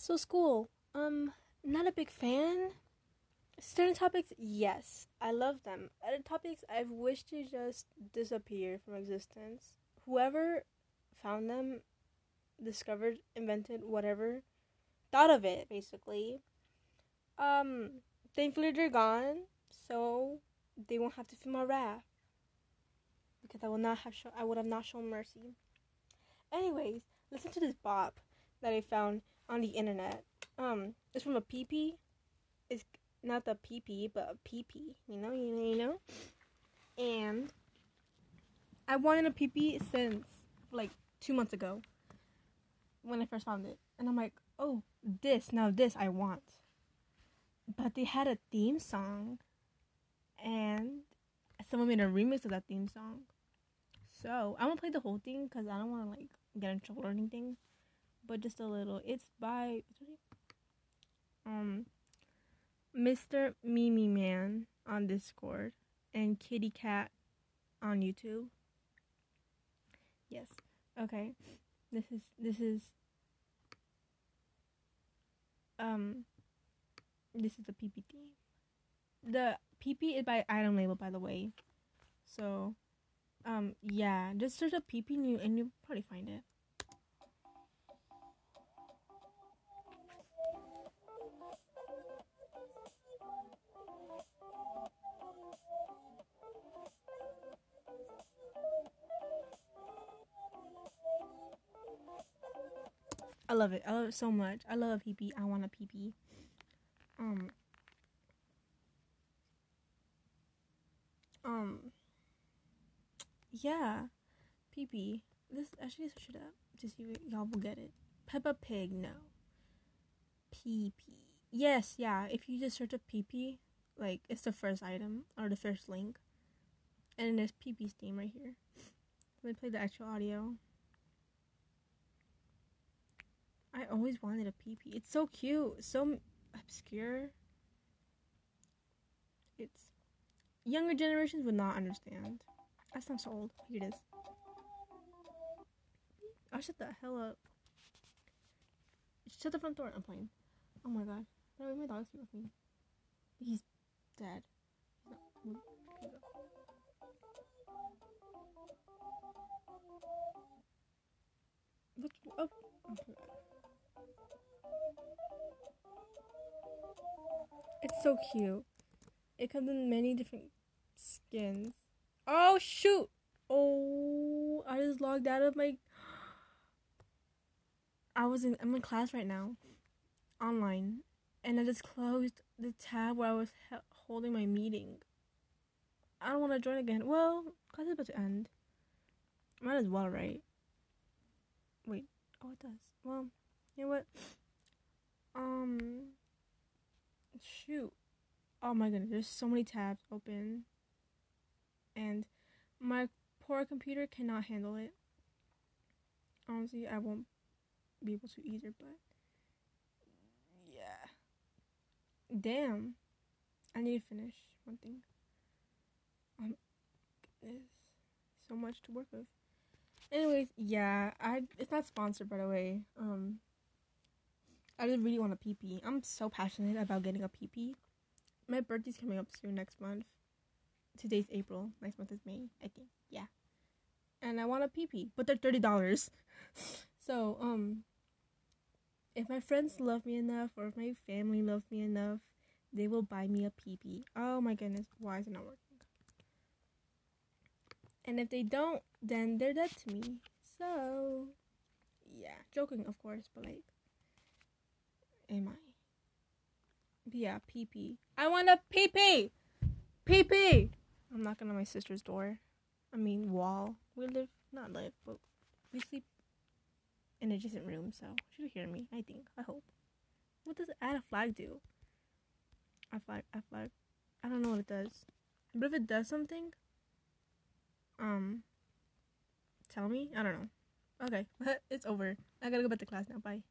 So school, um, not a big fan. Certain topics, yes, I love them. Other topics, I've wished to just disappear from existence. Whoever found them, discovered, invented, whatever, thought of it basically. Um, thankfully they're gone, so they won't have to feel my wrath because I will not have. I would have not shown mercy. Anyways, listen to this bop that I found on the internet. Um, it's from a Peepy. It's not the PP, but a Peepy. You know, you know, you know. And I wanted a Peepy since like two months ago when I first found it, and I'm like, oh, this now this I want. But they had a theme song, and someone made a remix of that theme song. So I'm gonna play the whole thing because I don't want to like get in trouble or anything, but just a little. It's by um Mr. Mimi Man on Discord and Kitty Cat on YouTube. Yes. Okay. This is this is um this is the PPT. The Peepy is by Item Label by the way. So um yeah, just search up Peepy you and you'll probably find it. I love it. I love it so much. I love a Peepy. I want a Peepy. Um. Um. Yeah. Peepy. This actually search it up to see y'all will get it. Peppa Pig. No. Peepy. Yes. Yeah. If you just search up Peepy, like it's the first item or the first link, and there's Peepy's theme right here. Let me play the actual audio. I always wanted a Peepy. It's so cute, so obscure. It's younger generations would not understand. That sounds so old. Here it is. I shut the hell up. Shut the front door. I'm playing. Oh my god. No, my dog's here with me. He's dead. He's not. Look. Oh. It's so cute. It comes in many different skins. Oh shoot! Oh, I just logged out of my. I was in. I'm in class right now, online, and I just closed the tab where I was he- holding my meeting. I don't want to join again. Well, class is about to end. Might as well, right? Wait. Oh, it does. Well, you know what? Um. Shoot. Oh my goodness, there's so many tabs open. And my poor computer cannot handle it. Honestly, I won't be able to either, but yeah. Damn. I need to finish one thing. Um goodness. So much to work with. Anyways, yeah, I it's not sponsored by the way. Um I just really want a Peepy. I'm so passionate about getting a Peepy. My birthday's coming up soon next month. Today's April. Next month is May, I think. Yeah. And I want a Peepy, but they're thirty dollars. so, um if my friends love me enough or if my family loves me enough, they will buy me a Peepy. Oh my goodness, why is it not working? And if they don't, then they're dead to me. So, yeah, joking, of course, but like, am I? Yeah, Peepy. I want a Peepy! Peepy! I'm knocking on my sister's door. I mean, wall. We live, not live, but we sleep in adjacent room, so she'll hear me, I think. I hope. What does add a flag do? A flag, a flag. I don't know what it does. But if it does something, um, tell me. I don't know. Okay, it's over. I gotta go back to class now. Bye.